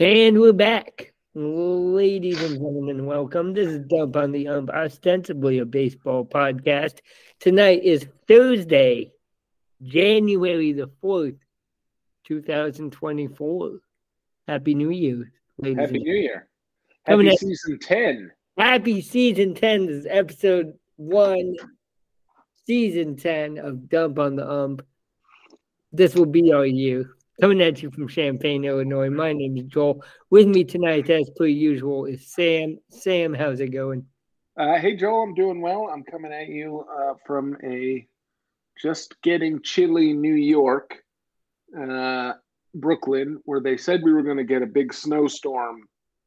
And we're back. Ladies and gentlemen, welcome. This is Dump on the Ump, ostensibly a baseball podcast. Tonight is Thursday, January the 4th, 2024. Happy New Year, ladies and gentlemen. Happy New Year. Coming Happy at- season 10. Happy season 10. This is episode one, season 10 of Dump on the Ump. This will be our year. Coming at you from Champaign, Illinois. My name is Joel. With me tonight, as per usual, is Sam. Sam, how's it going? Uh, hey, Joel, I'm doing well. I'm coming at you uh, from a just getting chilly New York, uh, Brooklyn, where they said we were going to get a big snowstorm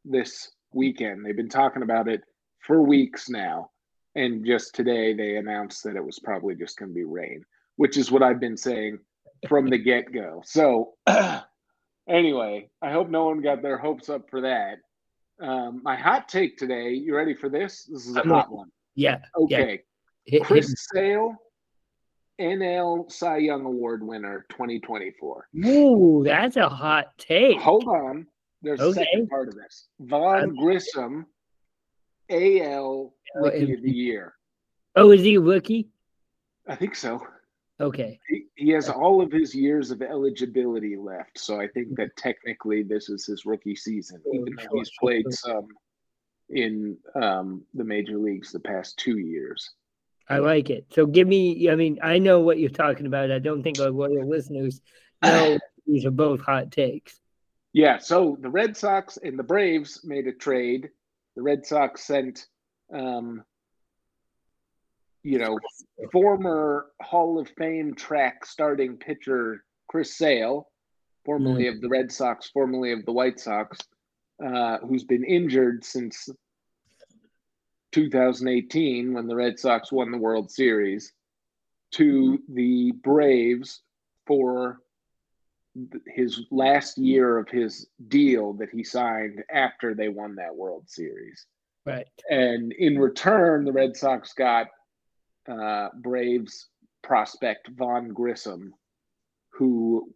this weekend. They've been talking about it for weeks now. And just today, they announced that it was probably just going to be rain, which is what I've been saying from the get go. So, anyway, I hope no one got their hopes up for that. Um, my hot take today, you ready for this? This is a hot one. Yeah. Okay. Hit, hit Chris Sale, NL Cy Young Award winner 2024. Ooh, that's a hot take. Hold on. There's a Okay. second part of this. Vaughn Grissom, AL Rookie is of the Year. Oh, is he a rookie? I think so. Okay. He, he has all of his years of eligibility left. So I think that technically this is his rookie season, even though he's played some in um, the major leagues the past two years. I like it. So give me, I mean, I know what you're talking about. I don't think our loyal listeners know these are both hot takes. Yeah, so the Red Sox and the Braves made a trade. The Red Sox sent, um, you know, former Hall of Fame track starting pitcher Chris Sale, formerly of the Red Sox, formerly of the White Sox, uh, who's been injured since 2018 when the Red Sox won the World Series, to the Braves for his last year of his deal that he signed after they won that World Series. Right. And in return, the Red Sox got uh, Braves prospect Vaughn Grissom, who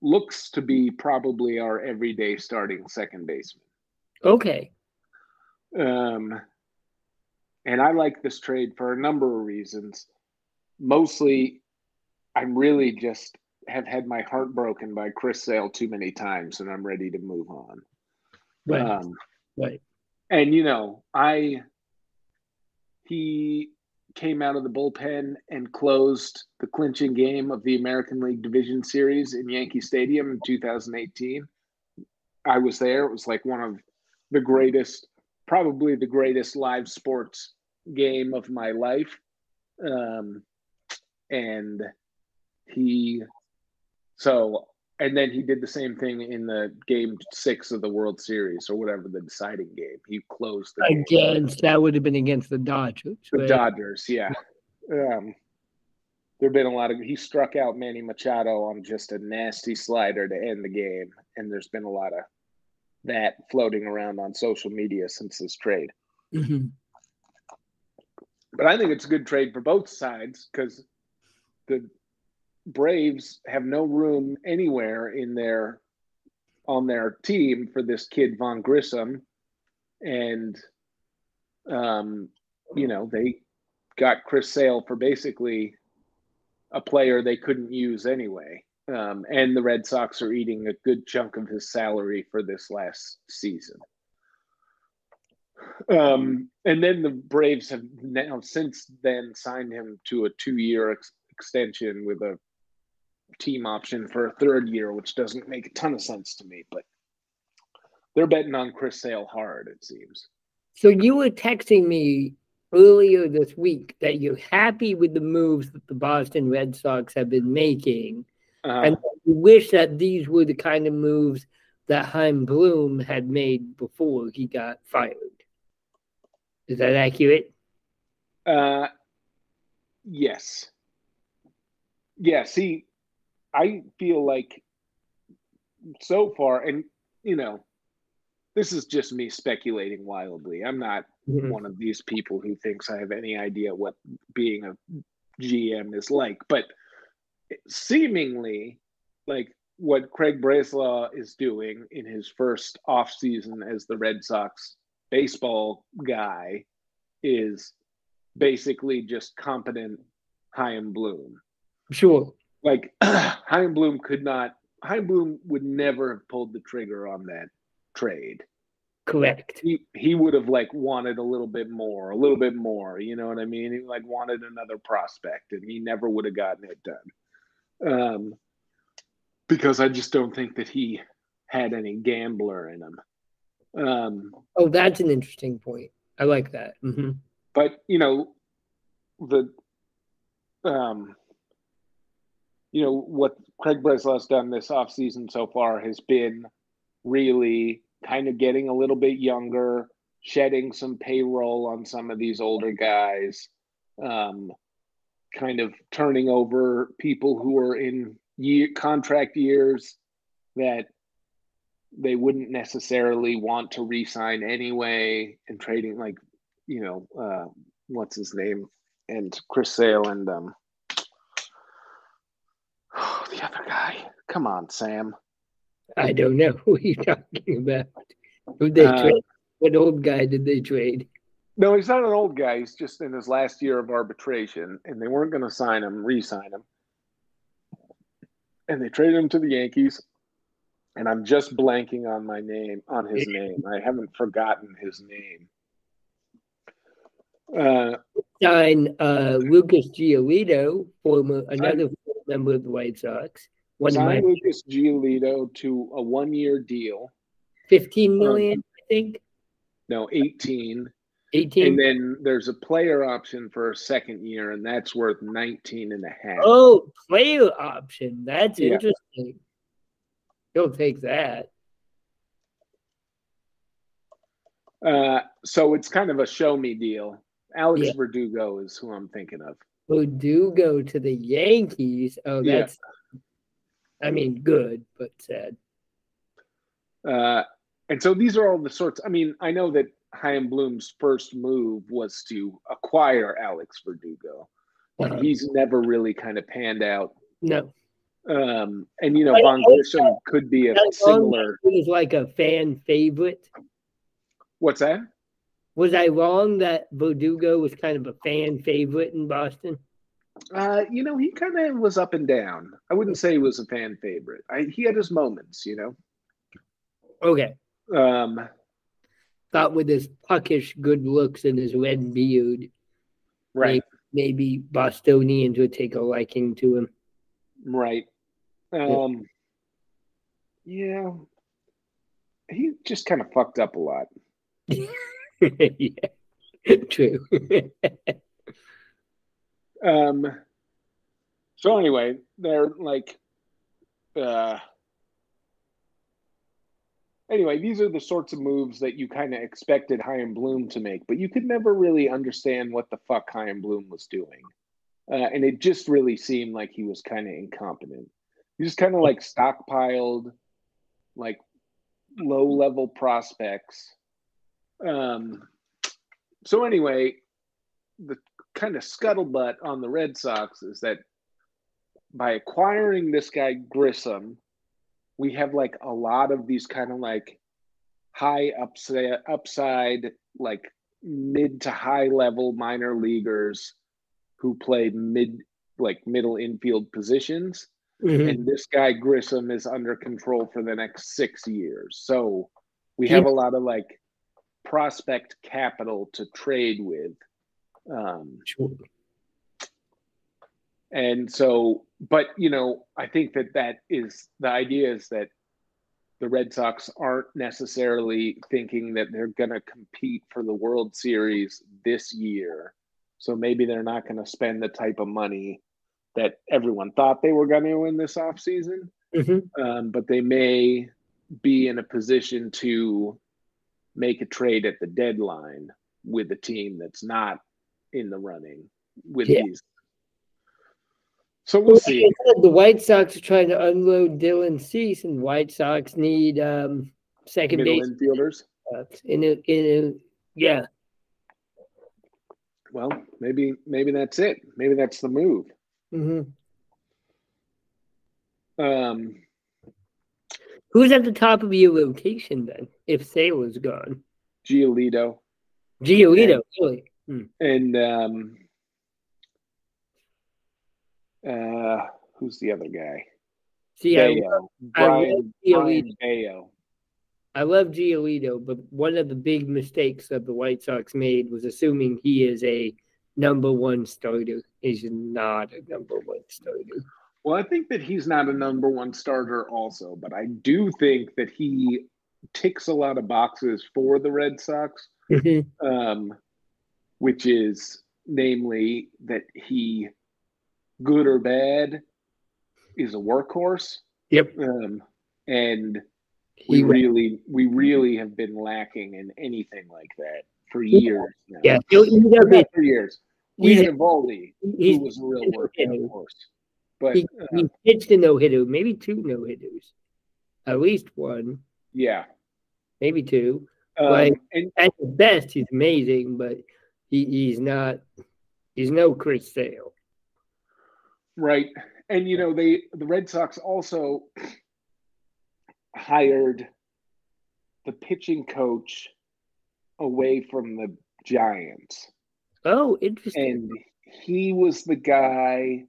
looks to be probably our everyday starting second baseman. Okay. Um, and I like this trade for a number of reasons. Mostly, I'm really just have had my heart broken by Chris Sale too many times, and I'm ready to move on. Right. Um, right. and you know, I he came out of the bullpen and closed the clinching game of the American League Division Series in Yankee Stadium in 2018. I was there. It was like one of the greatest, probably the greatest live sports game of my life. Um, and he, so, and then he did the same thing in the game six of the World Series or whatever the deciding game. He closed the game. Against, that would have been against the Dodgers. The right? Dodgers, yeah. Um, there have been a lot of. He struck out Manny Machado on just a nasty slider to end the game, and there's been a lot of that floating around on social media since this trade. Mhm. But I think it's a good trade for both sides because the Braves have no room anywhere in their on their team for this kid Vaughn Grissom, and um, you know they got Chris Sale for basically a player they couldn't use anyway. Um, and the Red Sox are eating a good chunk of his salary for this last season. Um, and then the Braves have now since then signed him to a two-year ex- extension with a team option for a third year, which doesn't make a ton of sense to me. But they're betting on Chris Sale hard, it seems. So you were texting me earlier this week that you're happy with the moves that the Boston Red Sox have been making, Uh, and you wish that these were the kind of moves that Chaim Bloom had made before he got fired. Is that accurate? Uh, yes. Yeah. See, I feel like so far, and you know, this is just me speculating wildly. I'm not Mhm. one of these people who thinks I have any idea what being a GM is like, but seemingly, like what Craig Breslow is doing in his first offseason as the Red Sox baseball guy is basically just competent Chaim Bloom. Sure. Like Chaim Bloom could not Chaim Bloom would never have pulled the trigger on that trade. Correct. He he would have like wanted a little bit more, a little bit more. You know what I mean? He like wanted another prospect, and he never would have gotten it done. Um, because I just don't think that he had any gambler in him. Um, oh, that's an interesting point. I like that. Mm-hmm. But you know, the um, you know what Craig Breslow's done this offseason so far has been really kind of getting a little bit younger, shedding some payroll on some of these older guys, um, kind of turning over people who are in year contract years that they wouldn't necessarily want to re-sign anyway and trading like you know uh, what's his name? And Chris Sale and um oh, the other guy come on Sam I don't know who you're talking about who they uh, trade what old guy did they trade no he's not an old guy he's just in his last year of arbitration and they weren't going to sign him re-sign him and they traded him to the Yankees. And I'm just blanking on my name, on his name. I haven't forgotten his name. Uh, Sign uh, Lucas Giolito, former another former member of the White Sox. One sign Lucas Giolito to a one-year deal. Fifteen million, um, I think. No, eighteen. 18 and then there's a player option for a second year and that's worth 19 and a half oh player option that's yeah. interesting he'll take that uh, so it's kind of a show me deal alex yeah. verdugo is who i'm thinking of verdugo to the yankees oh that's. I mean good but sad uh, and so these are all the sorts i mean i know that Chaim Bloom's first move was to acquire Alex Verdugo. Uh-huh. He's never really kind of panned out. No. Um, and you know, Vaughn Grissom could be a similar. He's like a fan favorite. What's that? Was I wrong that Verdugo was kind of a fan favorite in Boston? Uh, you know, he kind of was up and down. I wouldn't say he was a fan favorite. I, he had his moments, you know. Okay. Um, thought with his puckish good looks and his red beard, right? Maybe, maybe Bostonians would take a liking to him. Right. Um. Yeah. He just kind of fucked up a lot. yeah. True. um. So anyway, they're like, uh, anyway, these are the sorts of moves that you kind of expected Chaim Bloom to make, but you could never really understand what the fuck Chaim Bloom was doing. Uh, and it just really seemed like he was kind of incompetent. He just kind of like stockpiled like low level prospects. Um, so, anyway, the kind of scuttlebutt on the Red Sox is that by acquiring this guy Grissom, we have like a lot of these kind of like high upside, upside like mid to high level minor leaguers who play mid like middle infield positions. Mm-hmm. And this guy Grissom is under control for the next six years. So we have a lot of like prospect capital to trade with. Um, sure. And so, but you know, I think that that is the idea is that the Red Sox aren't necessarily thinking that they're going to compete for the World Series this year. So maybe they're not going to spend the type of money that everyone thought they were going to in this offseason. Mm-hmm. Um, but they may be in a position to make a trade at the deadline with a team that's not in the running with yeah. these so we'll see. The White Sox are trying to unload Dylan Cease, and White Sox need um, second Middle base infielders. In a, in a, yeah. Well, maybe maybe that's it. Maybe that's the move. Mm-hmm. Um, Who's at the top of your rotation then? If Sale is gone, Giolito Giolito, really. Hmm. and um, uh, who's the other guy? See, I, Bello. I love Brian, Giolito. Bello. I love Giolito, but one of the big mistakes that the White Sox made was assuming he is a number one starter. He's not a number one starter. Well, I think that he's not a number one starter, also, but I do think that he ticks a lot of boxes for the Red Sox, um, which is namely that he, good or bad, is a workhorse, yep. um, and He we really, we really have been lacking in anything like that for years. Now. yeah, he'll up not for years. We He's- had Eovaldi, he's, who was a real workhorse, but he, uh, he pitched a no hitter, maybe two no hitters, at least one, yeah. maybe two. Um, Like- and At the best, he's amazing, but he, he's not. He's no Chris Sale. Right. And you know, they the Red Sox also hired the pitching coach away from the Giants. Oh, interesting. And he was the guy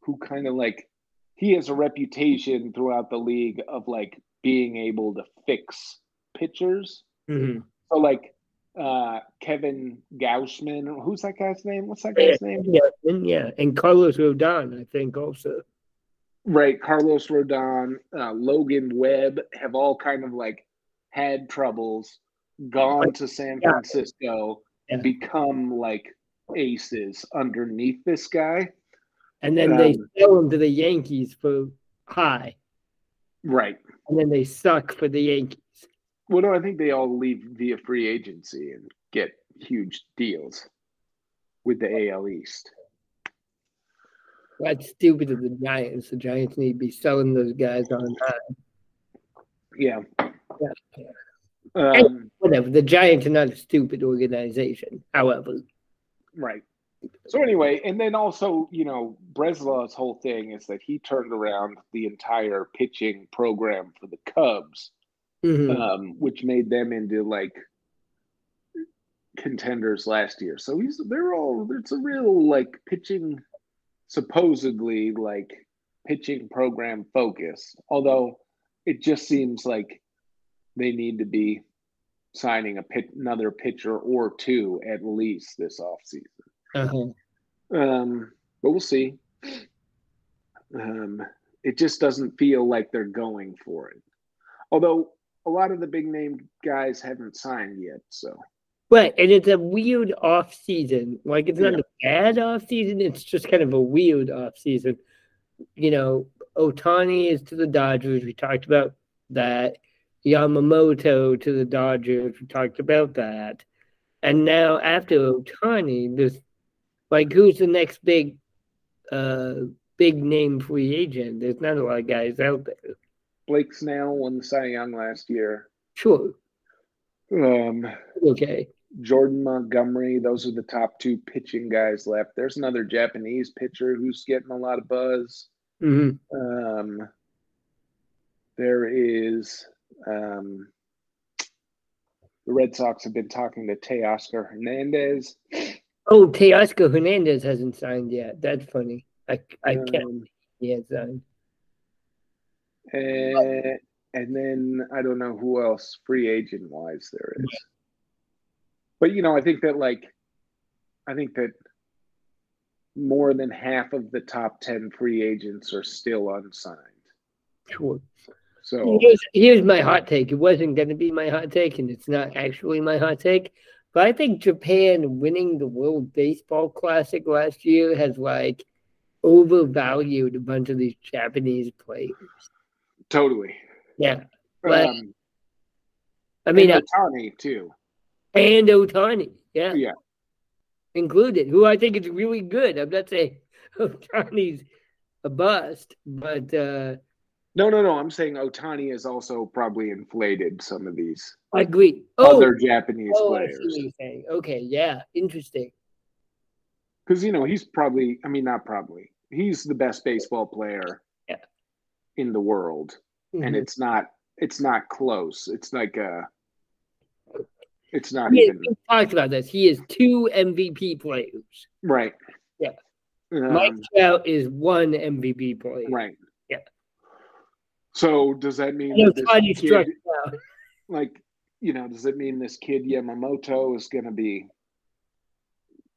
who kind of like he has a reputation throughout the league of like being able to fix pitchers. Mhm. So like uh Kevin Gausman, who's that guy's name? What's that guy's name? Yeah, and yeah, and Carlos Rodon, I think also. Right, Carlos Rodon, uh, Logan Webb have all kind of like had troubles, gone to San Yeah. Francisco, and Yeah. become like aces underneath this guy. And then they Um, sell him to the Yankees for high, Right. and then they suck for the Yankees. Well, no, I think they all leave via free agency and get huge deals with the AL East. That's stupid of the Giants. The Giants need to be selling those guys on high. Yeah. Yeah. Um, Whatever. The Giants are not a stupid organization. However, right. So anyway, and then also, you know, Breslow's whole thing is that he turned around the entire pitching program for the Cubs. Mhm. um, which made them into like contenders last year. So he's they're all it's a real like pitching supposedly like pitching program focus. Although it just seems like they need to be signing a pit, another pitcher or two at least this offseason. uh-huh. Um, but we'll see. Um, it just doesn't feel like they're going for it. Although a lot of the big name guys haven't signed yet, so Right, and it's a weird off season. Like it's not Yeah. a bad off season. It's just kind of a weird off season. You know, Ohtani is to the Dodgers. We talked about that. Yamamoto to the Dodgers. We talked about that. And now after Ohtani, there's like who's the next big, uh, big name free agent? There's not a lot of guys out there. Blake Snell won the Cy Young last year. Sure, Um, okay. Jordan Montgomery, those are the top two pitching guys left. There's another Japanese pitcher who's getting a lot of buzz. hmm Um, there is um, the Red Sox have been talking to Teoscar Hernandez. Oh, Teoscar Hernandez hasn't signed yet. That's funny. I I can't. Um, He has signed. And, and then I don't know who else free agent wise there is. But you know, I think that like I think that more than half of the top 10 free agents are still unsigned. Sure. So Here's, here's my hot take. It wasn't going to be my hot take, and it's not actually my hot take. But I think Japan winning the World Baseball Classic last year has like overvalued a bunch of these Japanese players. Totally. Yeah. But- Um, I mean, uh, and Ohtani too. and Ohtani. Yeah. Yeah. Included, who I think is really good. I'm not saying Ohtani's a bust, but uh, No, no, no. I'm saying Ohtani has also probably inflated some of these I agree. Oh, other Japanese oh I see players. Okay. Yeah. Interesting. Because you know he's probably, I mean, not probably, he's the best baseball player. In the world, and Mhm. it's not it's not close. It's like a. It's not Yeah, even we talked about this. He is two MVP players. right. Yeah. Um, Mike Trout is one MVP player. right. Yeah. So does that mean that this kid- like you know does it mean this kid Yamamoto is going to be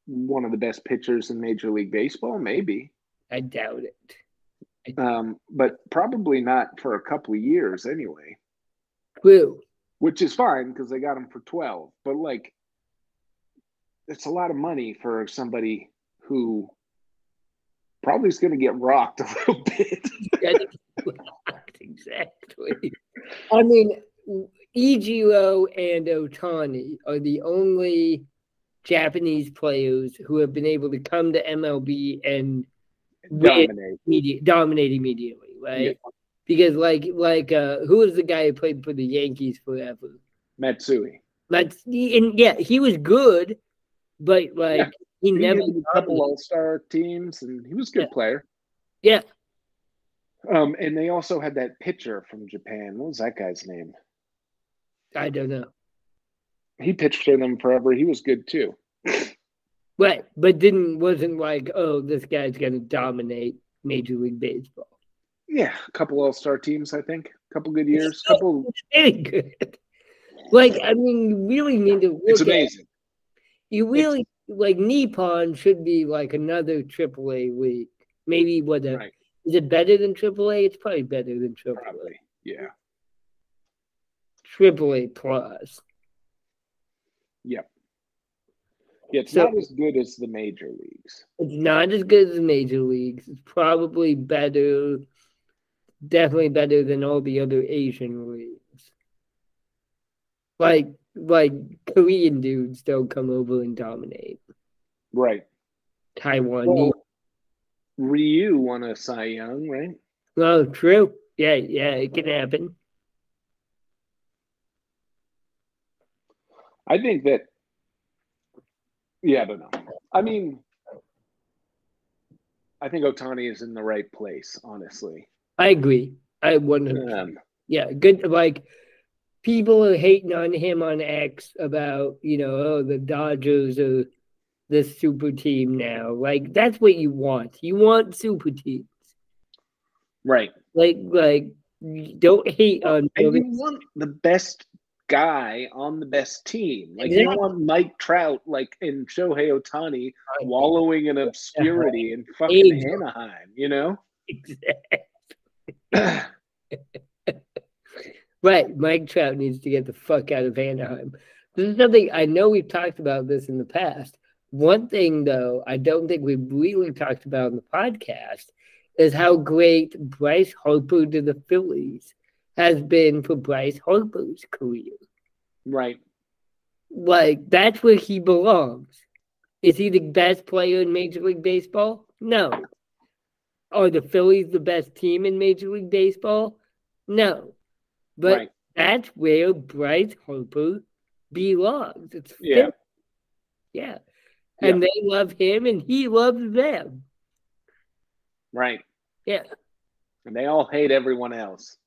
one of the best pitchers in Major League Baseball? Maybe, I doubt it. Um, but probably not for a couple of years anyway. True. Which is fine because they got him for twelve. But like, it's a lot of money for somebody who probably is going to get rocked a little bit. exactly. I mean, Ichiro and Ohtani are the only Japanese players who have been able to come to MLB and Dominate. immediate, dominate immediately, right? Yeah. Because like like uh, who was the guy who played for the Yankees forever? Matsui. But and yeah, he was good, but like Yeah. he He never had a couple All Star teams, and he was a good Yeah. player. Yeah. Um, and they also had that pitcher from Japan. What was that guy's name? I don't know. He pitched for them forever. He was good too. Right, but didn't wasn't like, oh, this guy's gonna dominate Major League Baseball. Yeah, a couple All Star teams, I think. A couple good years. Couple. Very good. Like, I mean, you really need to look It's at amazing. you really like Nippon should be like another AAA league. Maybe what a, Right. is it better than AAA? It's probably better than AAA. Probably. Yeah. AAA plus. Yep. Yeah, it's So- not as good as the major leagues. It's not as good as the major leagues. It's probably better, definitely better than all the other Asian leagues. Like, like Korean dudes don't come over and dominate. Right. Taiwan. Well, Ryu won a Cy Young, right? oh, true. Yeah, yeah, it can happen. I think that. Yeah, I don't know. I mean, I think Ohtani is in the right place, honestly. I agree. I wonder. Um, Yeah, good. Like people are hating on him on X about you know oh the Dodgers are the super team now. Like that's what you want. You want super teams. right. Like like don't hate on. And you want the best guy on the best team. Like you don't want Mike Trout like in Shohei Ohtani wallowing in obscurity in fucking Exactly. Anaheim, you know? Right, Mike Trout needs to get the fuck out of Anaheim. This is something I know we've talked about this in the past. One thing, though, I don't think we've really talked about in the podcast is how great Bryce Harper to the Phillies has been for Bryce Harper's career. right. Like, that's where he belongs. Is he the best player in Major League Baseball? No. Are the Phillies the best team in Major League Baseball? No. But right. that's where Bryce Harper belongs. It's Yeah. Philly. yeah. And they love him and he loves them. Right. Yeah, And they all hate everyone else.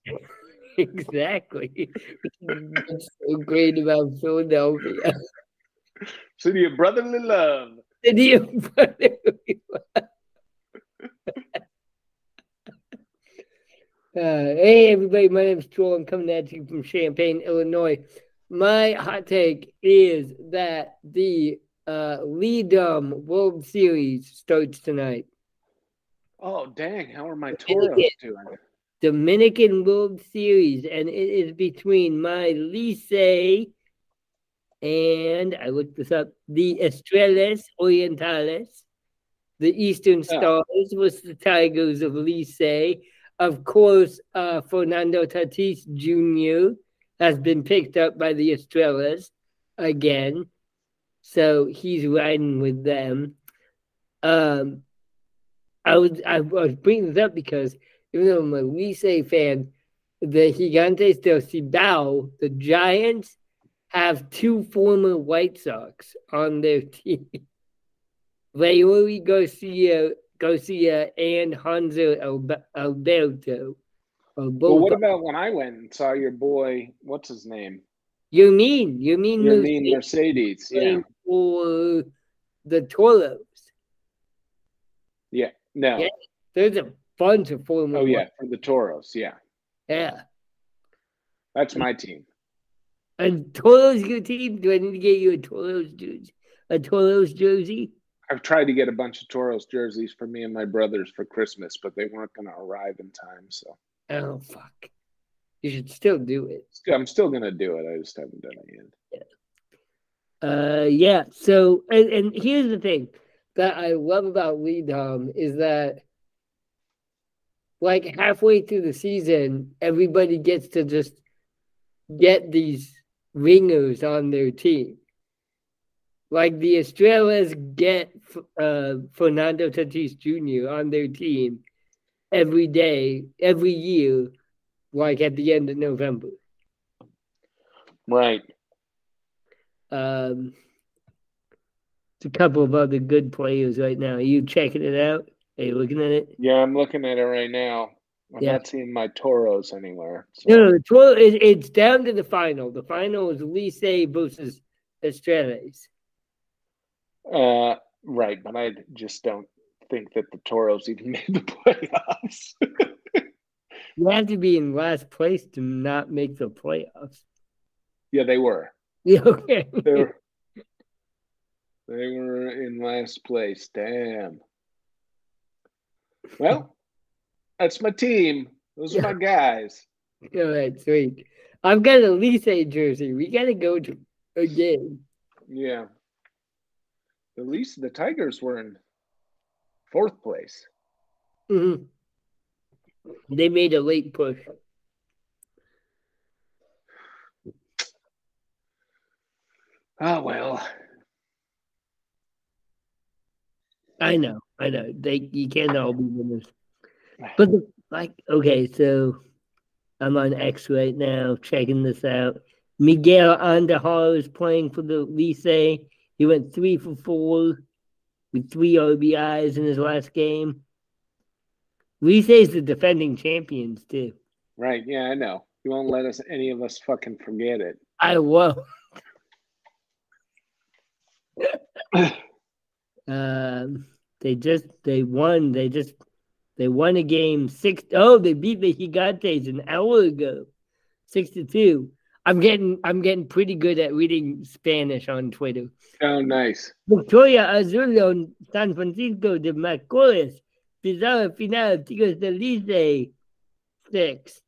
exactly. What's so great about Philadelphia. City of brotherly love. City of brotherly love. Uh, hey everybody, my name is Joel. I'm coming at you from Champaign, Illinois. My hot take is that the uh, LIDOM World Series starts tonight. Oh dang, how are my Toros doing? Dominican World Series, and it is between my Licey and I looked this up, the Estrellas Orientales, the Eastern Stars was the Tigers of Licey. Of course, uh, Fernando Tatis Jr. has been picked up by the Estrellas again, so he's riding with them. Um, I was I was bringing this up because even though I'm a Licey fan, the Gigantes del Cibao, the Giants, have two former White Sox on their team. Leury Garcia, Garcia and Alba- Alberto. Well, what about when I went and saw your boy? What's his name? you mean you mean You those mean Mercedes? Yeah. for the Toros? Yeah. No. Yeah. There's a bunch of Formula Oh One. yeah, for the Toros. Yeah, Yeah. that's my team. And Toros your team? Do I need to get you a Toros jersey? A Toros jersey? I've tried to get a bunch of Toros jerseys for me and my brothers for Christmas, but they weren't going to arrive in time. So Oh fuck. You should still do it. I'm still going to do it. I just haven't done it yet. Uh yeah. So and, and here's the thing that I love about LIDOM is that like halfway through the season, everybody gets to just get these ringers on their team. Like the Estrellas get uh, Fernando Tatis Jr. on their team every day, every year, like at the end of November. Right. Um, a couple of other good players right now. Are you checking it out? Are you looking at it? Yeah, I'm looking at it right now. I'm Yeah. not seeing my Toros anywhere. So. No, no, the twelve, it, it's down to the final. The final is Licey versus Estrellas. Uh, right, but I just don't think that the Toros even made the playoffs. You have to be in last place to not make the playoffs. yeah, they were. Yeah, okay. They were. They were in last place. Damn. Well, that's my team. Those are my guys. All right, sweet. I've got a Licey jersey. We got to go to a game. Yeah. At least the Tigers were in fourth place. Mhm. They made a late push. Oh well. I know, I know. They you can't all be winners. But the, like, okay, so I'm on X right now, checking this out. Miguel Andújar is playing for the Licey. He went three for four with three RBIs in his last game. Licey is the defending champions too. Right, yeah, I know. You won't let us any of us fucking forget it. I won't. um, they just they won. They just they won a game six oh they beat the Gigantes an hour ago, six to two. I'm getting I'm getting pretty good at reading Spanish on Twitter. Oh nice. Victoria Azul San Francisco de Macorís. Pizarro final Tigres del Licey six.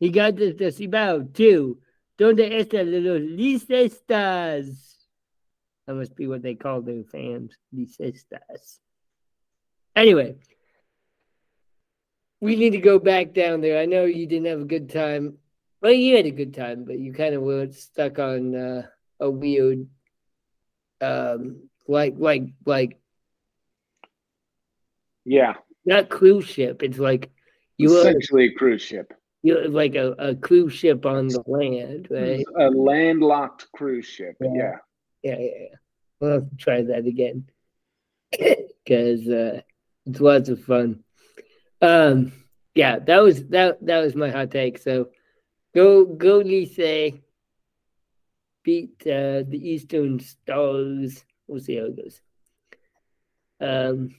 Gigantes de Cibao two. Donde están los Liceistas? That must be what they call their fans, Liceistas. Anyway, we need to go back down there. I know you didn't have a good time. Well, you had a good time, but you kind of were stuck on uh, a weird, um, like, like, like Yeah. not cruise ship. It's like you were, Essentially a cruise ship. you were like a, a cruise ship on the land, right? A landlocked cruise ship. Yeah. Yeah. Yeah, yeah. We'll have to try that again because uh, it's lots of fun. Um, yeah, that was that that was my hot take. So go go Licey, beat uh, the Eastern Stars. We'll see how it goes. Um,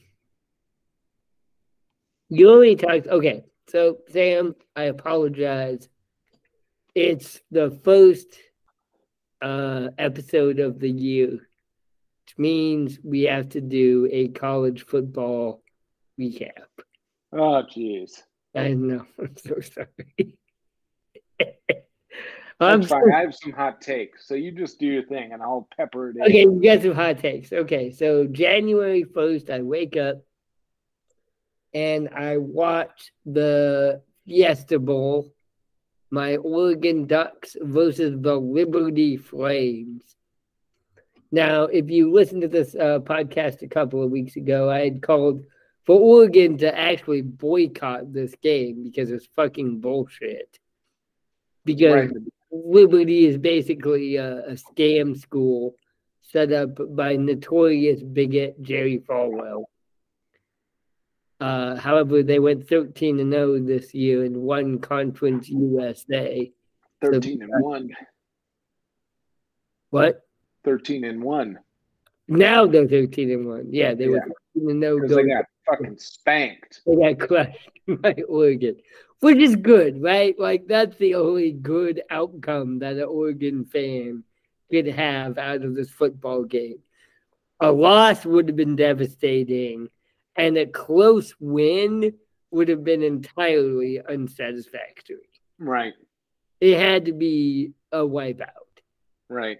you only talked. Okay, so Sam, I apologize. It's the first uh, episode of the year, which means we have to do a college football recap. Oh jeez. I know. I'm so sorry. I'm so. I have some hot takes. So you just do your thing and I'll pepper it in. okay, you got some hot takes. Okay, so January 1st, I wake up and I watch the Fiesta Bowl, my Oregon Ducks versus the Liberty Flames. Now, if you listened to this uh, podcast a couple of weeks ago, I had called for Oregon to actually boycott this game because it's fucking bullshit. Because Right. Liberty is basically a, a scam school set up by notorious bigot Jerry Falwell. Uh, however, they went 13 and 0 this year and won Conference USA. 13 and 1. What? 13 and 1. Now they're 13 and 1. Yeah, they Yeah. were 13 and 0 Because they got fucking spanked. they got crushed by Oregon, which is good, right? Like that's the only good outcome that an Oregon fan could have out of this football game. A loss would have been devastating, and a close win would have been entirely unsatisfactory. Right, It had to be a wipeout right.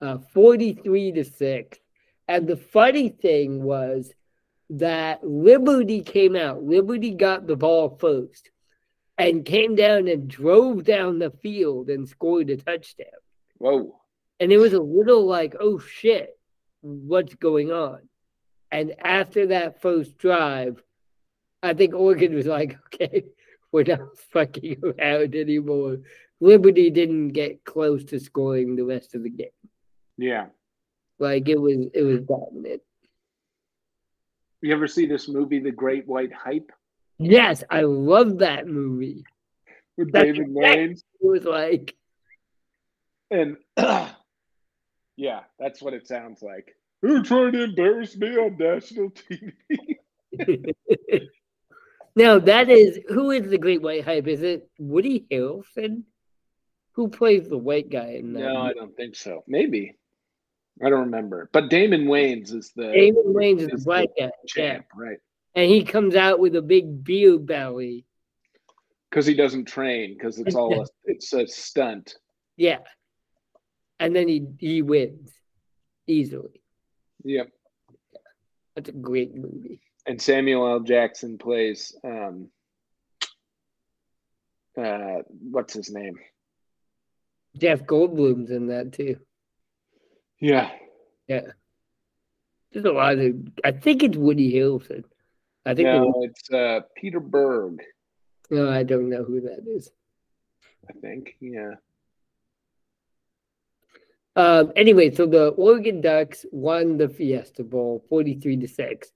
uh, 43 to 6. And the funny thing was that Liberty came out. Liberty got the ball first and came down and drove down the field and scored a touchdown. Whoa. And it was a little like, oh shit, what's going on? And after that first drive, I think Oregon was like, okay, we're not fucking around anymore. Liberty didn't get close to scoring the rest of the game. Yeah. Like it was, it was dominant. You ever see this movie, The Great White Hype, Yes, I love that movie. with That's David Wayne? It was like, And yeah, that's what it sounds like. Who trying to embarrass me on national TV? now that is who is the Great White Hype? Is it Woody Harrelson? Who plays the white guy in that? No, I don't think so. Maybe. I don't remember. But Damon Wayans is the Damon Wayans is the black guy, yeah, champ, right? and he comes out with a big beer belly. Because he doesn't train, because it's all a, it's a stunt. Yeah, and then he he wins easily. Yep. That's a great movie. And Samuel L. Jackson plays um uh what's his name? Jeff Goldblum's in that too. Yeah. Yeah. There's a lot of. I think it's Woody Harrelson. I think. No, it's uh Peter Berg, no, I don't know who that is. I think. Yeah. Um, anyway, so the Oregon Ducks won the Fiesta Bowl 43 to 6.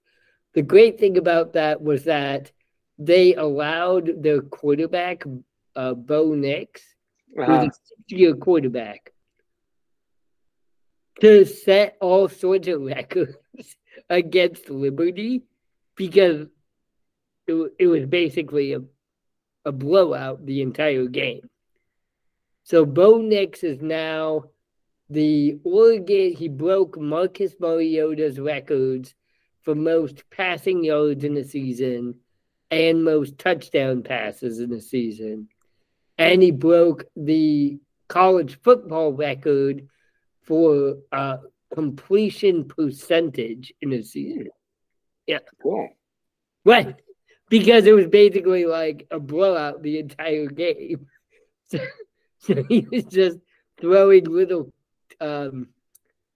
The great thing about that was that they allowed their quarterback, uh, Bo Nix, who's Uh-huh. a six year quarterback, to set all sorts of records against Liberty because it, it was basically a, a blowout the entire game. So Bo Nix is now the Oregon, he broke Marcus Mariota's records for most passing yards in a season and most touchdown passes in a season. And he broke the college football record for uh, completion percentage in a season. Yeah. Cool. Right. Because it was basically like a blowout the entire game. So, so he was just throwing little um,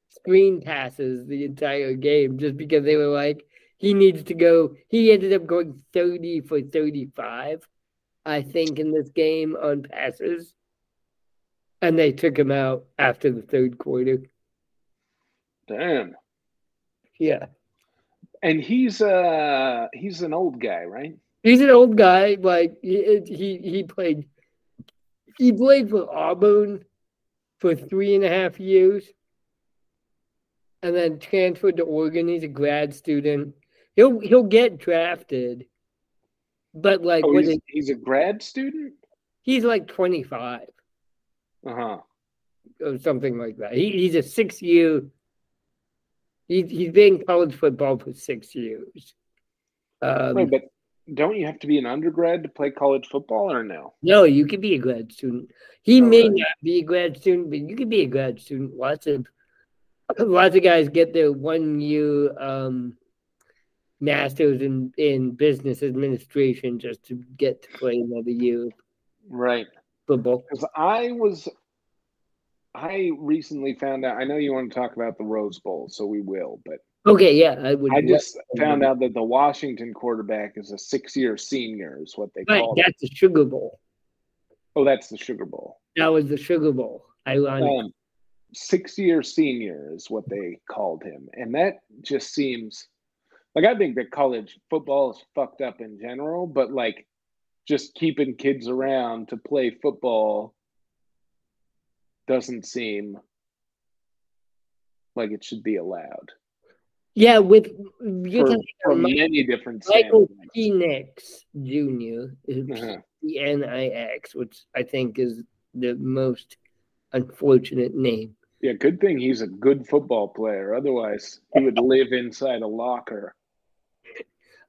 screen passes the entire game just because they were like, he needs to go. He ended up going 30 for 35, I think, in this game on passes. And they took him out after the third quarter. Damn. Yeah. And he's uh he's an old guy, right? He's an old guy. Like he he, he played he played for Auburn for three and a half years, and then transferred to Oregon. He's a grad student. He'll he'll get drafted, but like Oh, he's, is- he's a grad student? he's like twenty five Uh-huh. or something like that. He, he's a six year. He he's been in college football for six years. Um, Wait, but don't you have to be an undergrad to play college football or no? No, you could be a grad student. He Oh, may really? not be a grad student, but you could be a grad student. Lots of lots of guys get their one year um, masters in, in business administration just to get to play another year Right. Football. Because I was, I recently found out. I know you want to talk about the Rose Bowl, so we will. But Okay, yeah, I would. I just found out that the Washington quarterback is a six-year senior, is what they right. call it. That's the Sugar Bowl. Oh, that's the Sugar Bowl. That was the Sugar Bowl. Ironic. Um, six-year senior is what they called him, and that just seems Like I think that college football is fucked up in general, but like just keeping kids around to play football doesn't seem like it should be allowed. Yeah, with For, talking for many different Michael standpoints. Penix Jr. is Uh-huh. P-E-N-I-X, which I think is the most unfortunate name. Yeah, good thing he's a good football player. Otherwise, he would live inside a locker.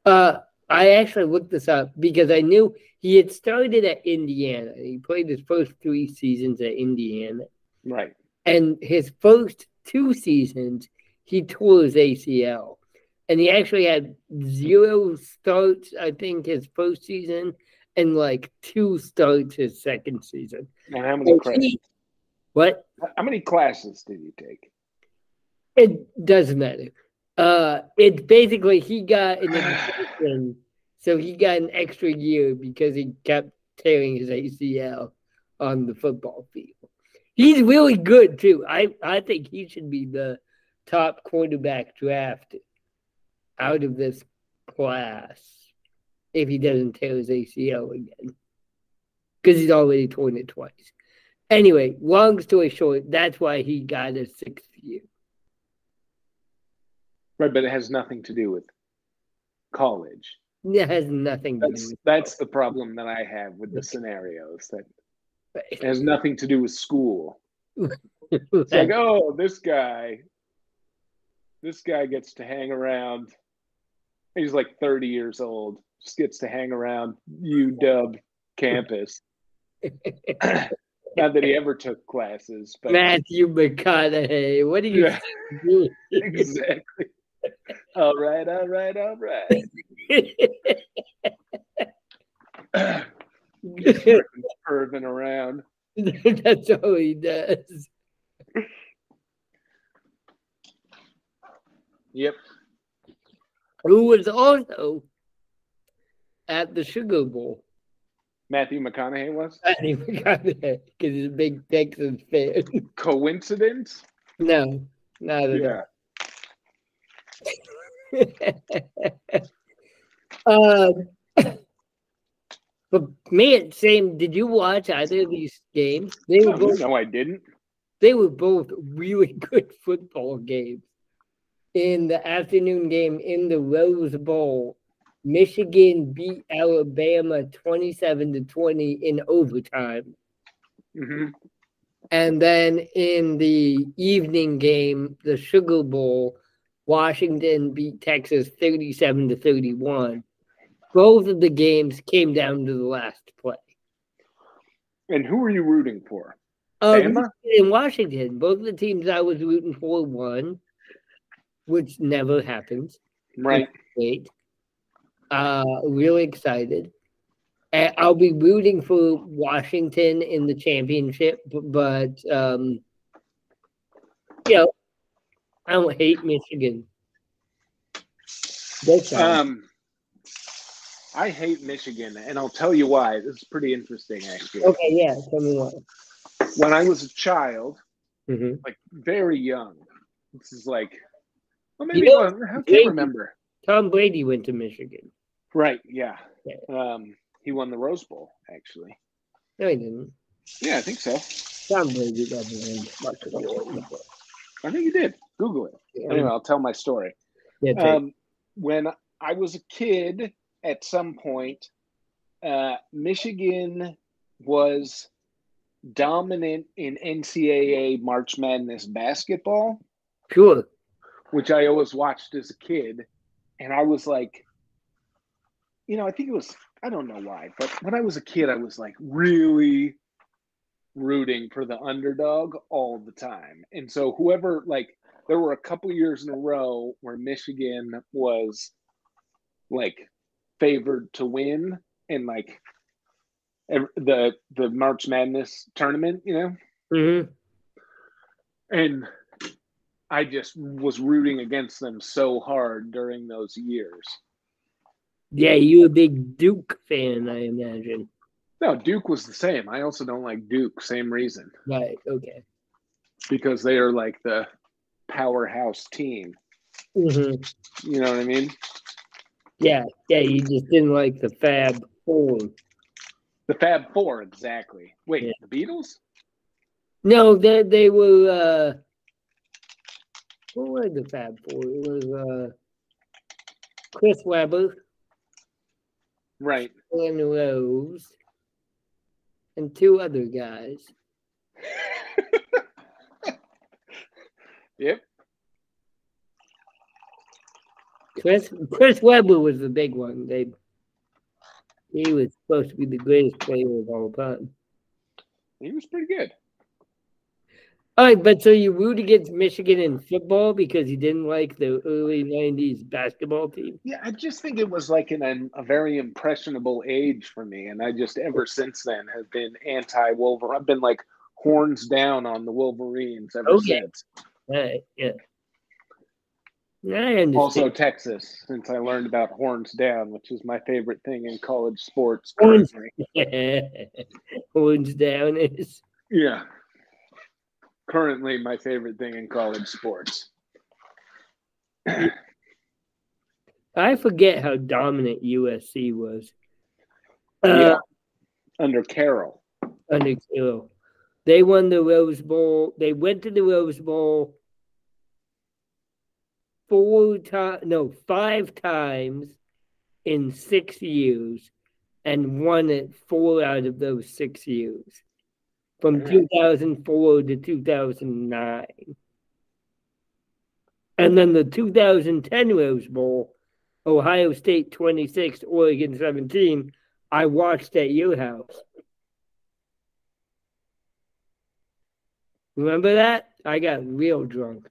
Uh, I actually looked this up because I knew he had started at Indiana. He played his first three seasons at Indiana, Right. and his first two seasons he tore his ACL, and he actually had zero starts. I think his first season, and like two starts his second season. And how many classes? he- what? How many classes did he take? It doesn't matter. Uh, it's basically he got an exemption, so he got an extra year because he kept tearing his ACL on the football field. He's really good too. I I think he should be the top quarterback drafted out of this class if he doesn't tear his ACL again, because he's already torn it twice. Anyway, long story short, that's why he got a sixth year. Right, but it has nothing to do with college. Yeah, it has nothing to That's do that's the problem that I have with the scenarios. That it has nothing to do with school. It's like, oh, this guy, this guy gets to hang around. He's like 30 years old, just gets to hang around UW campus. Not that he ever took classes, but Matthew McConaughey. What do you Yeah. exactly. All right, all right, all right. Curving around. That's all he does. Yep. Who was also at the Sugar Bowl. Matthew McConaughey was. Matthew McConaughey, because he's a big Texans fan. Coincidence? no, not at Yeah. all. Um, but man, Sam, did you watch either of these games? They were both No, I didn't. they were both really good football games. In the afternoon game in the Rose Bowl, Michigan beat Alabama 27 to 20 in overtime. hmm And then in the evening game, the Sugar Bowl, Washington beat Texas 37 to 31. Both of the games came down to the last play. And who are you rooting for? Uh, Bama? in Washington, both of the teams I was rooting for won, which never happens. Right. Great. Uh, really excited. And I'll be rooting for Washington in the championship, but um, you know, I don't hate Michigan. Um, I hate Michigan, and I'll tell you why. This is pretty interesting, actually. okay, yeah, tell me what. When I was a child, hmm like very young, this is like, well, maybe You know, I can't Brady- remember. Tom Brady went to Michigan. Right? Yeah. Yeah. Um, he won the Rose Bowl, actually. No, he didn't. Yeah, I think so. Tom Brady doesn't win much of the I think you did. Google it. Anyway, I'll tell my story. Yeah, Um, when I was a kid, at some point, uh, Michigan was dominant in NCAA March Madness basketball, Cool. which I always watched as a kid. And I was like, you know, I think it was, I don't know why, but when I was a kid, I was like really rooting for the underdog all the time. And so whoever, like, there were a couple years in a row where Michigan was like favored to win in like the the March Madness tournament, you know, hmm and I just was rooting against them so hard during those years. Yeah, you a big Duke fan, I imagine. No, Duke was the same. I also don't like Duke, same reason, Right. Okay. because they are like the powerhouse team. hmm You know what I mean? Yeah, yeah, you just didn't like the Fab Four. The Fab Four, exactly. Wait, Yeah. the Beatles? No, they they were. uh Who were the Fab Four? It was uh Chris Webber, Right. Jalen Rose, and two other guys. Yep. Chris Chris Webber was the big one. They he was supposed to be the greatest player of all time. He was pretty good. All right, but so you root against Michigan in football because you didn't like the early '90s basketball team? Yeah, I just think it was like an, an a very impressionable age for me, and I just ever since then have been anti Wolverine. I've been like horns down on the Wolverines ever Okay. since. Right, yeah. I. Also Texas, since I learned about horns down, which is my favorite thing in college sports. Horns- Horns down is Yeah. Currently my favorite thing in college sports. I forget how dominant USC was. Uh, Yeah. Under Carroll. under Carroll. They won the Rose Bowl. They went to the Rose Bowl four times, no, five times in six years and won it four out of those six years from Yeah. 2004 to 2009. And then the 2010 Rose Bowl, Ohio State 26, Oregon 17, I watched at your house. Remember that? I got real drunk.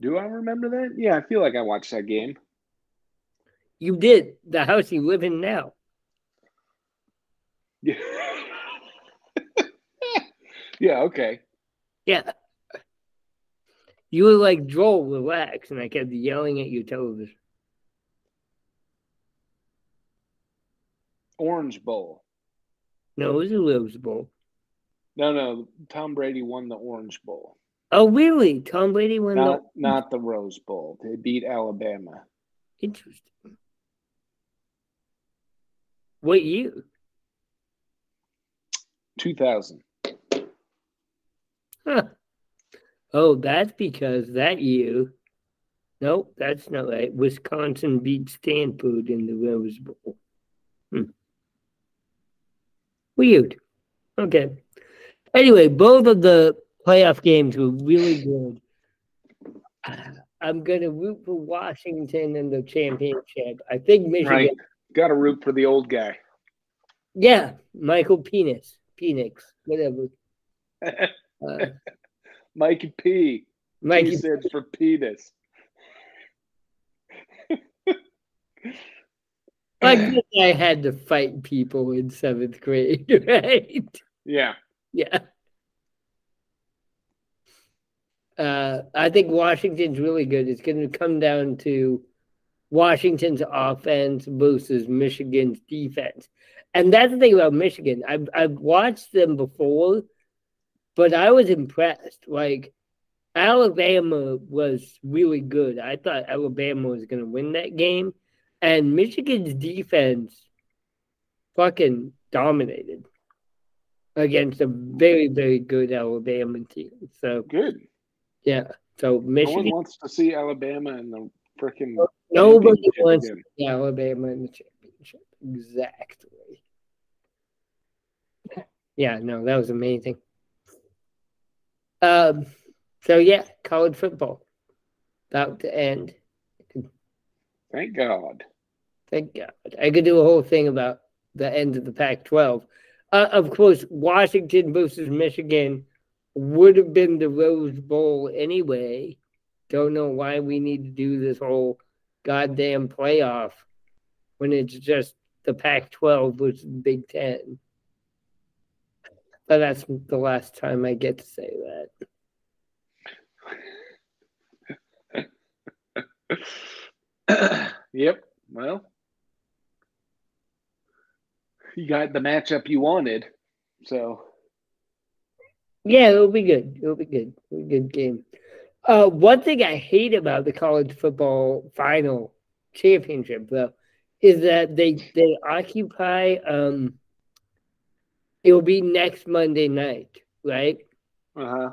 Do I remember that? Yeah, I feel like I watched that game. You did the house you live in now. Yeah. Yeah, okay. Yeah. You were like, Joel, relax. And I kept yelling at your television. Orange Bowl. No, it was a Rose Bowl. No, no, Tom Brady won the Orange Bowl. Oh, really? Tom Brady won Not the. not the Rose Bowl. They beat Alabama. Interesting. What year? 2000. Huh. Oh, that's because that you. Nope, that's not right. Wisconsin beat Stanford in the Rose Bowl. Hmm. Weird. Okay. Anyway, both of the playoff games were really good. I'm going to root for Washington in the championship. I think Michigan. Right. Got to root for the old guy. Yeah, Michael Penis. Penix, whatever. Uh, Mikey P. Mikey said for penis. I guess I had to fight people in seventh grade, right? Yeah. Yeah. Uh, I think Washington's really good. It's going to come down to Washington's offense versus Michigan's defense. And that's the thing about Michigan. I've, I've watched them before, but I was impressed. Like, Alabama was really good. I thought Alabama was going to win that game. And Michigan's defense fucking dominated against a very, very good Alabama team. So, Good. yeah. So, No one Michigan, wants to see Alabama in the freaking nobody wants again. the Alabama in the championship. Exactly. Yeah, no, that was amazing. Um, so yeah, college football about to end. Thank God. Thank God. I could do a whole thing about the end of the Pac-12. Uh, of course, Washington versus Michigan would have been the Rose Bowl anyway. Don't know why we need to do this whole goddamn playoff when it's just the Pac-12 versus the Big Ten. But that's the last time I get to say that. yep. Well, you got the matchup you wanted. So, Yeah, it'll be good. It'll be good. It'll be good game. Uh, one thing I hate about the college football final championship, though, is that they they occupy. Um, it will be next Monday night, right? Uh huh.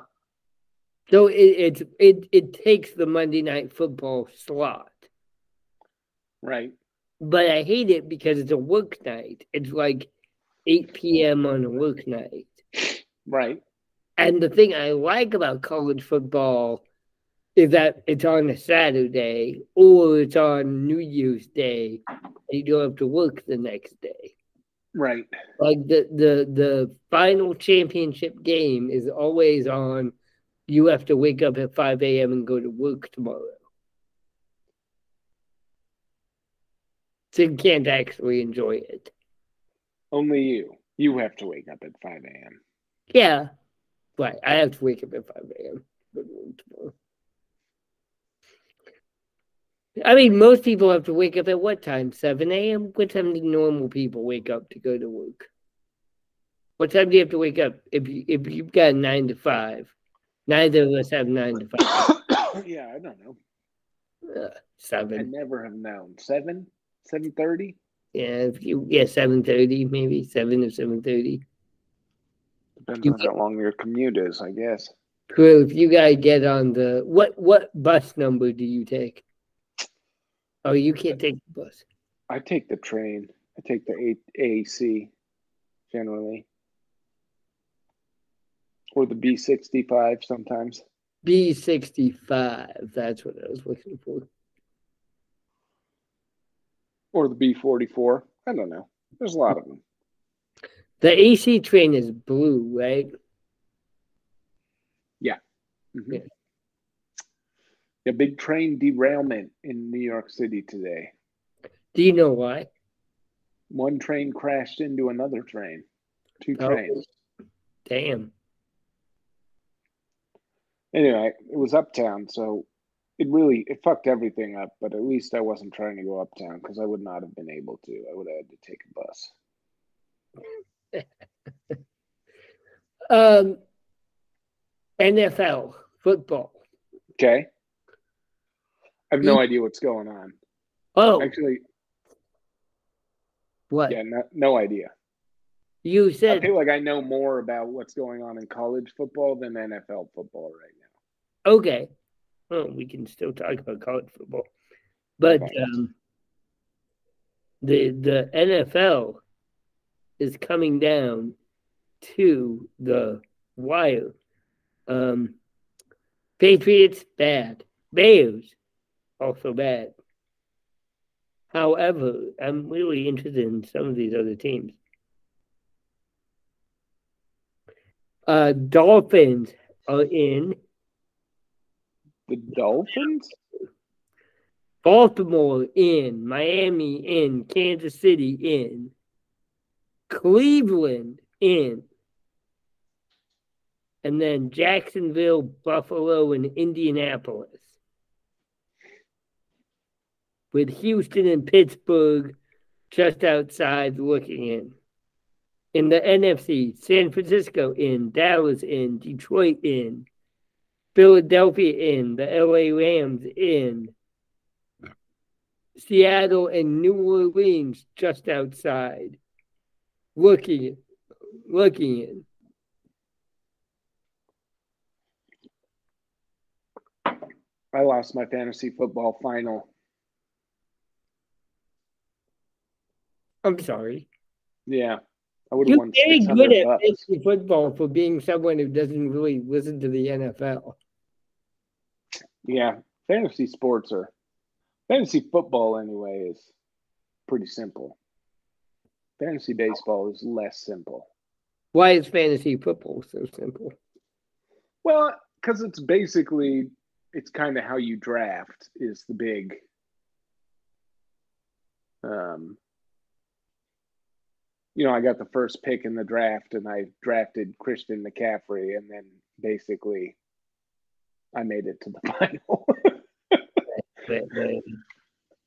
So it it it it takes the Monday night football slot, Right. but I hate it because it's a work night. It's like eight p.m. on a work night. Right. And the thing I like about college football is that it's on a Saturday or it's on New Year's Day. And you don't have to work the next day. Right. Like the the the final championship game is always on. You have to wake up at five a.m. and go to work tomorrow. So you can't actually enjoy it. Only you. You have to wake up at 5 a.m. Yeah, right. I have to wake up at five a.m. go to work tomorrow. I mean, most people have to wake up at what time? 7 a.m.? What time do normal people wake up to go to work? What time do you have to wake up if, you, if you've got nine to five? Neither of us have nine to five. yeah, I don't know. Uh, I never have known. Seven? Seven thirty? Yeah, if you yeah, seven thirty, maybe seven or seven thirty. Depends You on how long your commute is, I guess. Cool. If you gotta get on the what what bus number do you take? Oh, you can't take the bus. I take the train. I take the A- AAC generally. Or the B sixty five sometimes. B sixty five. That's what I was looking for. Or the B forty four. I don't know. There's a lot of them. The AC train is blue, right? Mhm. Yeah. A big train derailment in New York City today. Do you know why? One train crashed into another train. Two Oh. trains. Damn. Anyway, it was uptown, so it really it fucked everything up. But at least I wasn't trying to go uptown because I would not have been able to. I would have had to take a bus. Um, NFL football. Okay. I have no You- idea what's going on. Oh, Actually, what yeah, no, no idea. you said I feel like I know more about what's going on in college football than NFL football right now. Okay. Well, we can still talk about college football, but um, the the NFL is coming down to the wire. Um, Patriots bad, Bears also bad. However, I'm really interested in some of these other teams. Uh, Dolphins are in. The Dolphins? Baltimore in, Miami in, Kansas City in, Cleveland in, and then Jacksonville, Buffalo, and Indianapolis. With Houston and Pittsburgh just outside looking in. In the NFC, San Francisco in, Dallas in, Detroit in, Philadelphia in, the LA Rams in, Seattle and New Orleans just outside. Looking looking in. I lost my fantasy football final. I'm sorry. Yeah. I would have You're won very good at bucks. fantasy football for being someone who doesn't really listen to the NFL. Yeah. Fantasy sports are fantasy football anyway is pretty simple. Fantasy baseball is less simple. Why is fantasy football so simple? Well, because it's basically it's kind of how you draft is the big um you know, I got the first pick in the draft and I drafted Christian McCaffrey and then basically I made it to the final.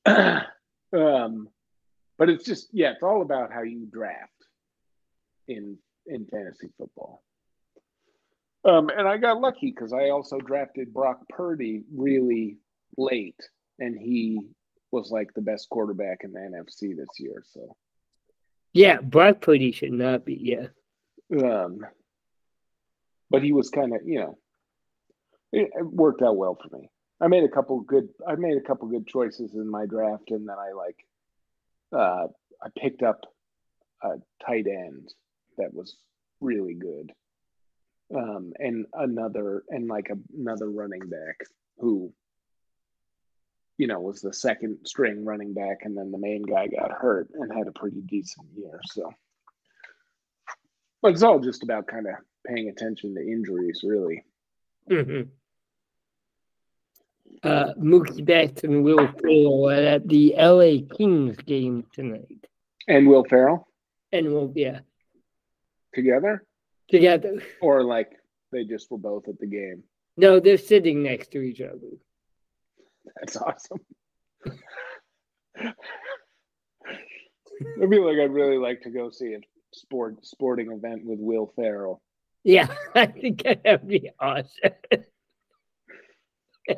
But, um but it's just yeah, it's all about how you draft in in fantasy football. Um, and I got lucky because I also drafted Brock Purdy really late, and he was like the best quarterback in the NFC this year. So, yeah, Brock Purdy should not be. Yeah, um, but he was kind of, you know, it, it worked out well for me. I made a couple good. I made a couple good choices in my draft, and then I like, uh, I picked up a tight end that was really good um, and another and like a, another running back who you know was the second string running back and then the main guy got hurt and had a pretty decent year so but it's all just about kind of paying attention to injuries really mm-hmm. uh, Mookie Betts and Will Ferrell at the LA Kings game tonight. And Will Ferrell? And Will, yeah. Together? together. Or like they just were both at the game. No, they're sitting next to each other. That's awesome. I feel like I'd really like to go see a sport sporting event with Will Ferrell. Yeah, I think that'd be awesome.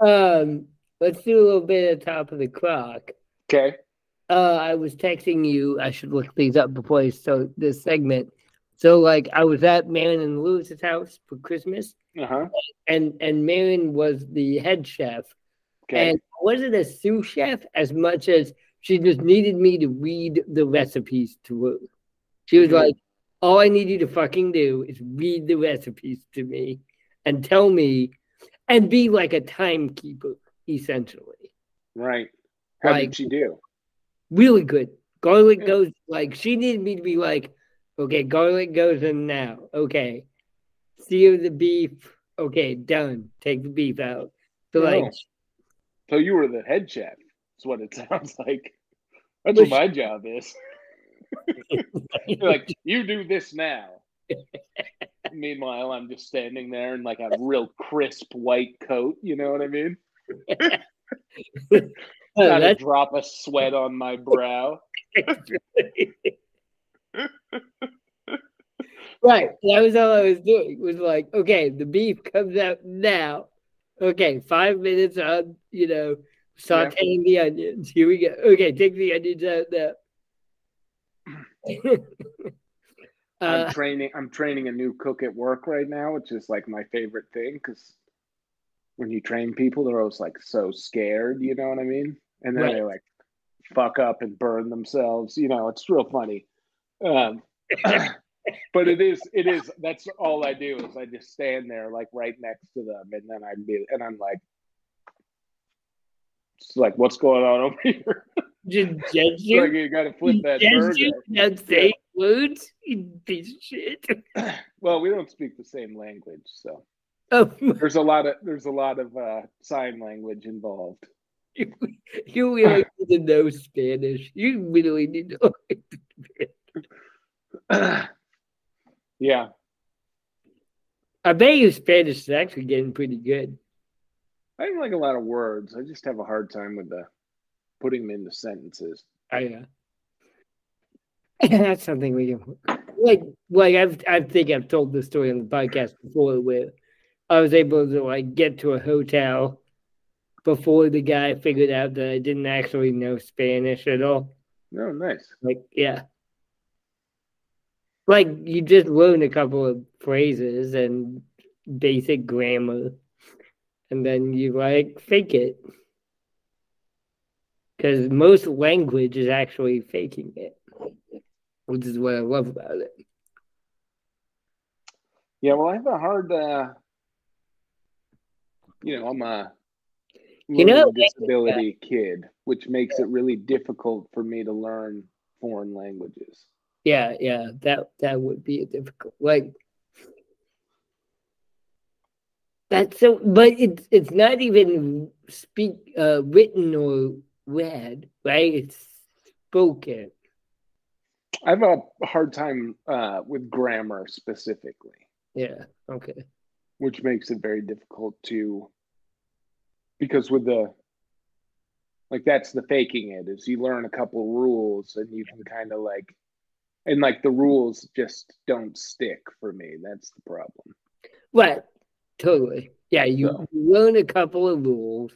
um, let's do a little bit at the top of the clock. Okay. Uh, I was texting you. I should look these up before I start this segment. So, like, I was at Marin and Lewis's house for Christmas, uh-huh. and and Marin was the head chef, okay. and wasn't a sous chef as much as she just needed me to read the recipes to her. She was mm-hmm. like, "All I need you to fucking do is read the recipes to me, and tell me, and be like a timekeeper, essentially." Right. How like, did she do? really good. Garlic yeah. goes like she needed me to be like, okay, garlic goes in now. Okay, sear the beef. Okay, done. Take the beef out. So like, so you were the head chef. That's what it sounds like. That's what my job is. like you do this now. Meanwhile, I'm just standing there in like a real crisp white coat. You know what I mean? Kind of drop a sweat on my brow. Right. That was all I was doing. Was like, okay, the beef comes out now. Okay, five minutes on, you know, sauteing yeah. the onions. Here we go. Okay, take the onions out now. I'm uh, training. I'm training a new cook at work right now, which is like my favorite thing because when you train people, they're always like so scared. You know what I mean? and then right. they like fuck up and burn themselves. You know, it's real funny. Um, but it is, it is. That's all I do is I just stand there like right next to them, and then I be, and I'm like, it's like, what's going on over here? Just judge you. like you got to flip that burger. You words, you piece of shit. well, we don't speak the same language, so. Oh. there's a lot of there's a lot of uh, sign language involved. you really need to know Spanish. You really need to know yeah. I bet your Spanish is actually getting pretty good. I don't like a lot of words. I just have a hard time with the putting them into sentences. Oh uh, yeah. That's something we can like like I've I think I've told this story on the podcast before where I was able to like get to a hotel before the guy figured out that I didn't actually know Spanish at all. Oh, nice. Like, yeah. Like, you just learn a couple of phrases and basic grammar, and then you, like, fake it. Because most language is actually faking it, which is what I love about it. Yeah, well, I have a hard, uh, you know, I'm a you know disability kid, which makes it really difficult for me to learn foreign languages. Yeah, yeah, that that would be a difficult like that's so but it's it's not even speak uh written or read, right? It's spoken. I have a hard time uh with grammar specifically. Yeah, okay. Which makes it very difficult to because with the like that's the faking it is you learn a couple rules and you can kind of like And like the rules just don't stick for me. That's the problem. Right. Totally. Yeah, you So- learn a couple of rules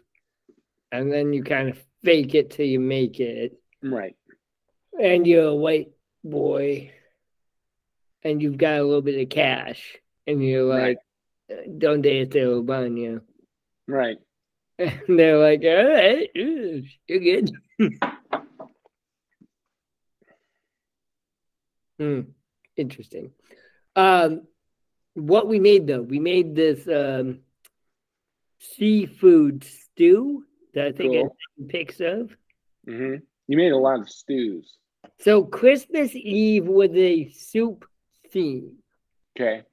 and then you kind of fake it till you make it. Right. And you're a white boy and you've got a little bit of cash and you're like, Right. Donde este el baño? Right. And they're like, all right, you're good. Hmm, interesting. Um, what we made though, we made this um, seafood stew that I think I Cool. pics of. hmm You made a lot of stews. So Christmas Eve was a soup theme, Okay.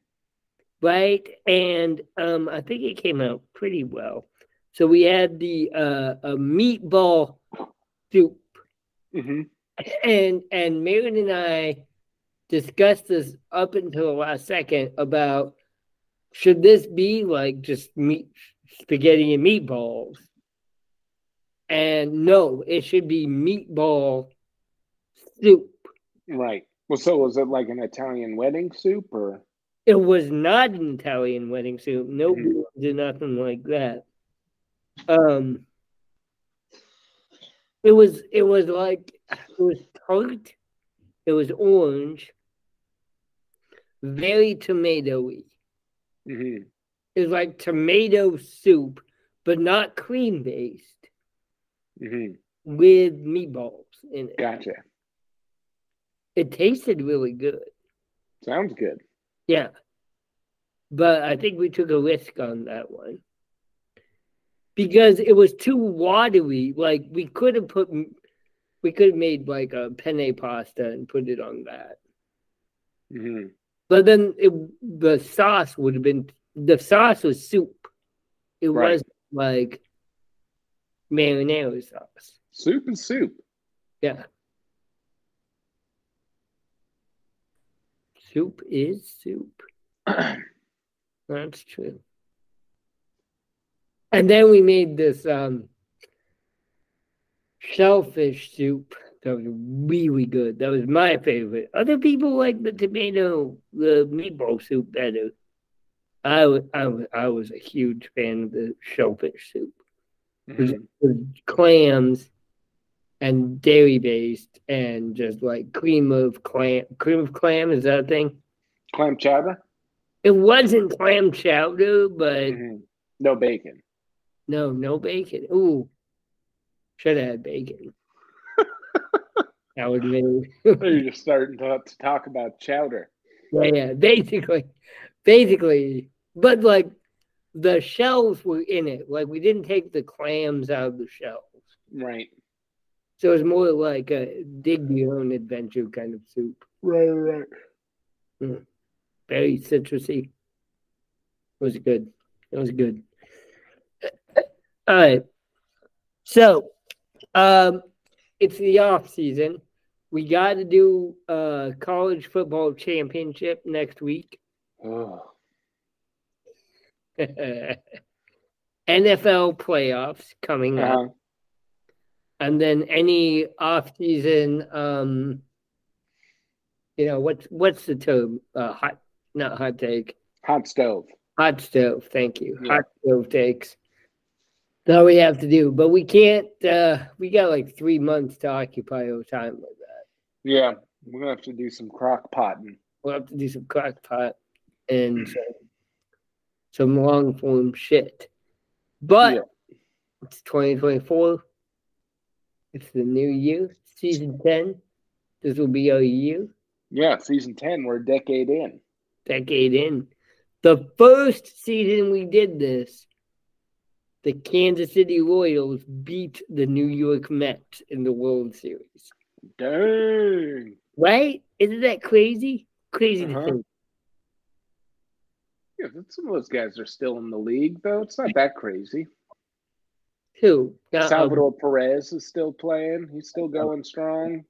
right? And um, I think it came out pretty well. So we had the uh, a meatball soup mm-hmm. and and Marion and I discussed this up until the last second about should this be like just meat spaghetti and meatballs? And no, it should be meatball soup. Right. Well, so was it like an Italian wedding soup or? It was not an Italian wedding soup. No Mhm. beans did nothing like that. Um it was it was like it was tart, it was orange, very tomatoey. hmm It was like tomato soup, but not cream based, hmm with meatballs in it. Gotcha. It tasted really good. Sounds good. Yeah. But I think we took a risk on that one. Because it was too watery. Like we could have put we could have made like a penne pasta and put it on that. hmm But then it, the sauce would have been the sauce was soup. It Right. was like marinara sauce. Soup is soup. Yeah. Soup is soup. That's true. And then we made this um shellfish soup that was really good. That was my favorite. Other people like the tomato, the meatball soup better. I was, I was, I was a huge fan of the shellfish soup. It was, Mhm. it was clams and dairy based and just like cream of clam. Cream of clam is that a thing? Clam chowder. It wasn't clam chowder, but Mhm. No bacon. no, no bacon. Ooh, should have had bacon. That would have You're just starting to, to talk about chowder. yeah, yeah, basically, basically. But like the shells were in it. Like we didn't take the clams out of the shells, Right. so it was more like a dig your own adventure kind of soup. Right. Right. Very citrusy. It was good. It was good. All right. So, um, it's the off season. We got to do a college football championship next week. Oh. NFL playoffs coming up, Uh-huh. and then any off season. Um, you know what's what's the term? Uh, hot, not hot take. Hot stove. Hot stove, thank you. Yeah. Hot stove takes. That's all we have to do. But we can't uh we got like three months to occupy our time with that. Yeah. We're gonna have to do some crock potting. We'll have to do some crock pot and hmm. some, some long form shit. But Yeah. it's 2024. It's the new year, season 10. This will be our year, Yeah. Season ten. We're a decade in. decade in. The first season we did this, the Kansas City Royals beat the New York Mets in the World Series. Dang. Right? Isn't that crazy? Crazy Uh-huh. to think. Yeah, some of those guys are still in the league, though. It's not that crazy. Who? Uh, Salvador Perez is still playing. He's still going strong.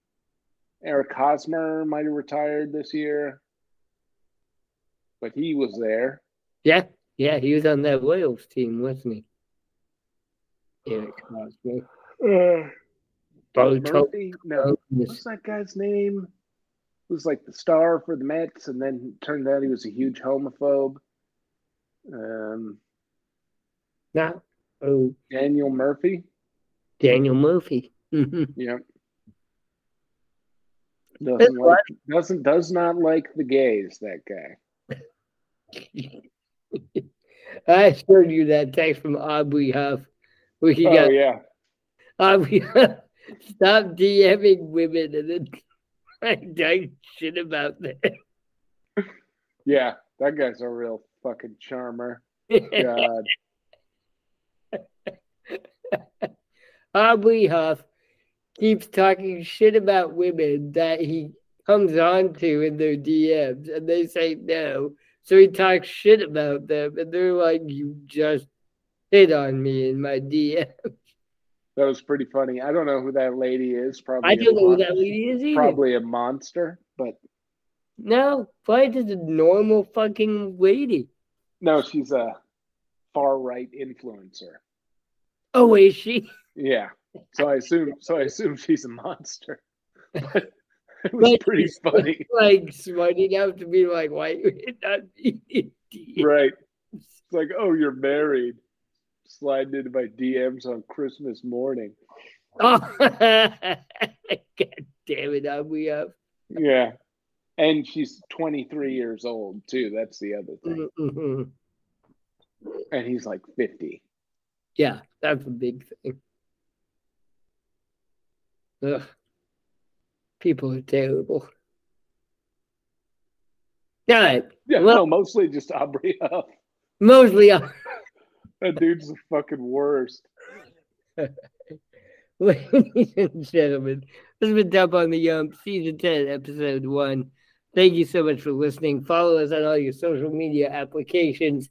Eric Hosmer might have retired this year, but he was there. Yeah, yeah, he was on that Royals team, wasn't he? Eric Hosmer. Uh, Bo. Murphy? No. What's that guy's name? It was like the star for the Mets, and then turned out he was a huge homophobe. Um, no. Oh, Daniel Murphy. Daniel Murphy. yeah. Doesn't like, doesn't does not like the gays. That guy. I showed you that text from Aubrey Huff. He oh got yeah. Aubrey Huff, stop DMing women and then I shit about them. Yeah, that guy's a real fucking charmer. God. Aubrey Huff keeps talking shit about women that he comes on to in their DMs and they say no. So he talks shit about them and they're like, You just hit on me in my DM. That was pretty funny. I don't know who that lady is. Probably I don't know who that lady is either. Probably a monster, but No, probably just a normal fucking lady. no, she's a far right influencer. Oh, is she? Yeah. So I assume so I assume she's a monster. But it was Like, pretty funny. Like smart enough to be like, why you hit on me? Right. It's like, oh, you're married. Sliding into my DMs on Christmas morning. Oh, God damn it, I'm we up. Yeah. And she's 23 years old, too. That's the other thing. Mhm. And he's like 50. Yeah, that's a big thing. Ugh. People are terrible. All right, Yeah, Well- no, mostly just Aubrey Huff. mostly. uh, That dude's the fucking worst. Ladies and gentlemen, this has been Dump on the Yump, Season 10, Episode 1. Thank you so much for listening. Follow us on all your social media applications,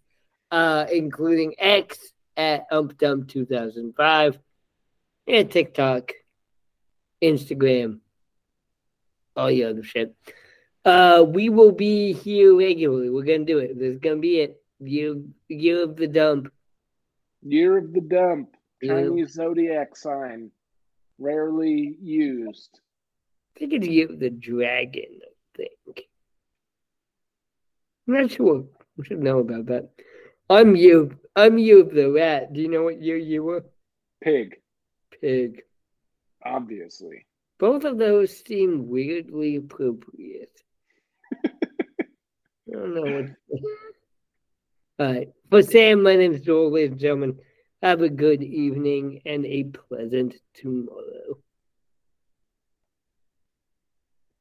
uh, including X at UmpDump2005, and TikTok, Instagram, all the other shit. Uh, we will be here regularly. We're going to do it. This is going to be it. Year of the dump. Year of the dump. Chinese zodiac sign. Rarely used. I think it's year of the dragon, I think. I'm not sure. We should know about that. I'm you. I'm you the rat. Do you know what year you were? Pig, Pig. obviously. Both of those seem weirdly appropriate. I don't know what. Right. For Sam, my name is Joel, ladies and gentlemen. Have a good evening and a pleasant tomorrow.